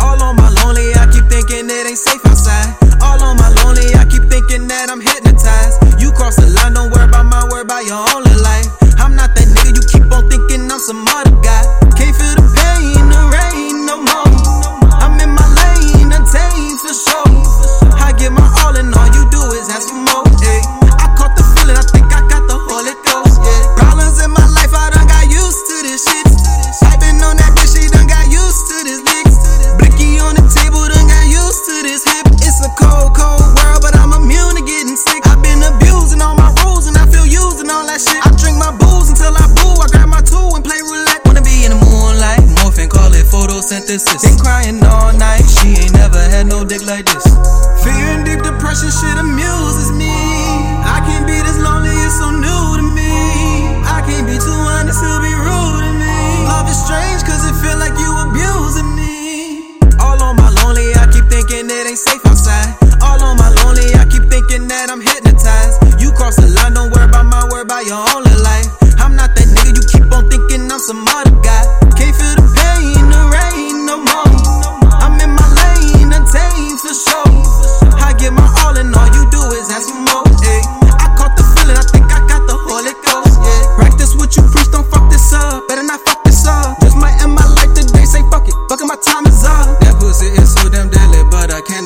All on my lonely, I keep thinking it ain't safe outside. All on my lonely, I keep thinking that I'm hypnotized. You cross the line, photosynthesis. Been crying all night, she ain't never had no dick like this. Feeling.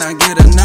I get enough.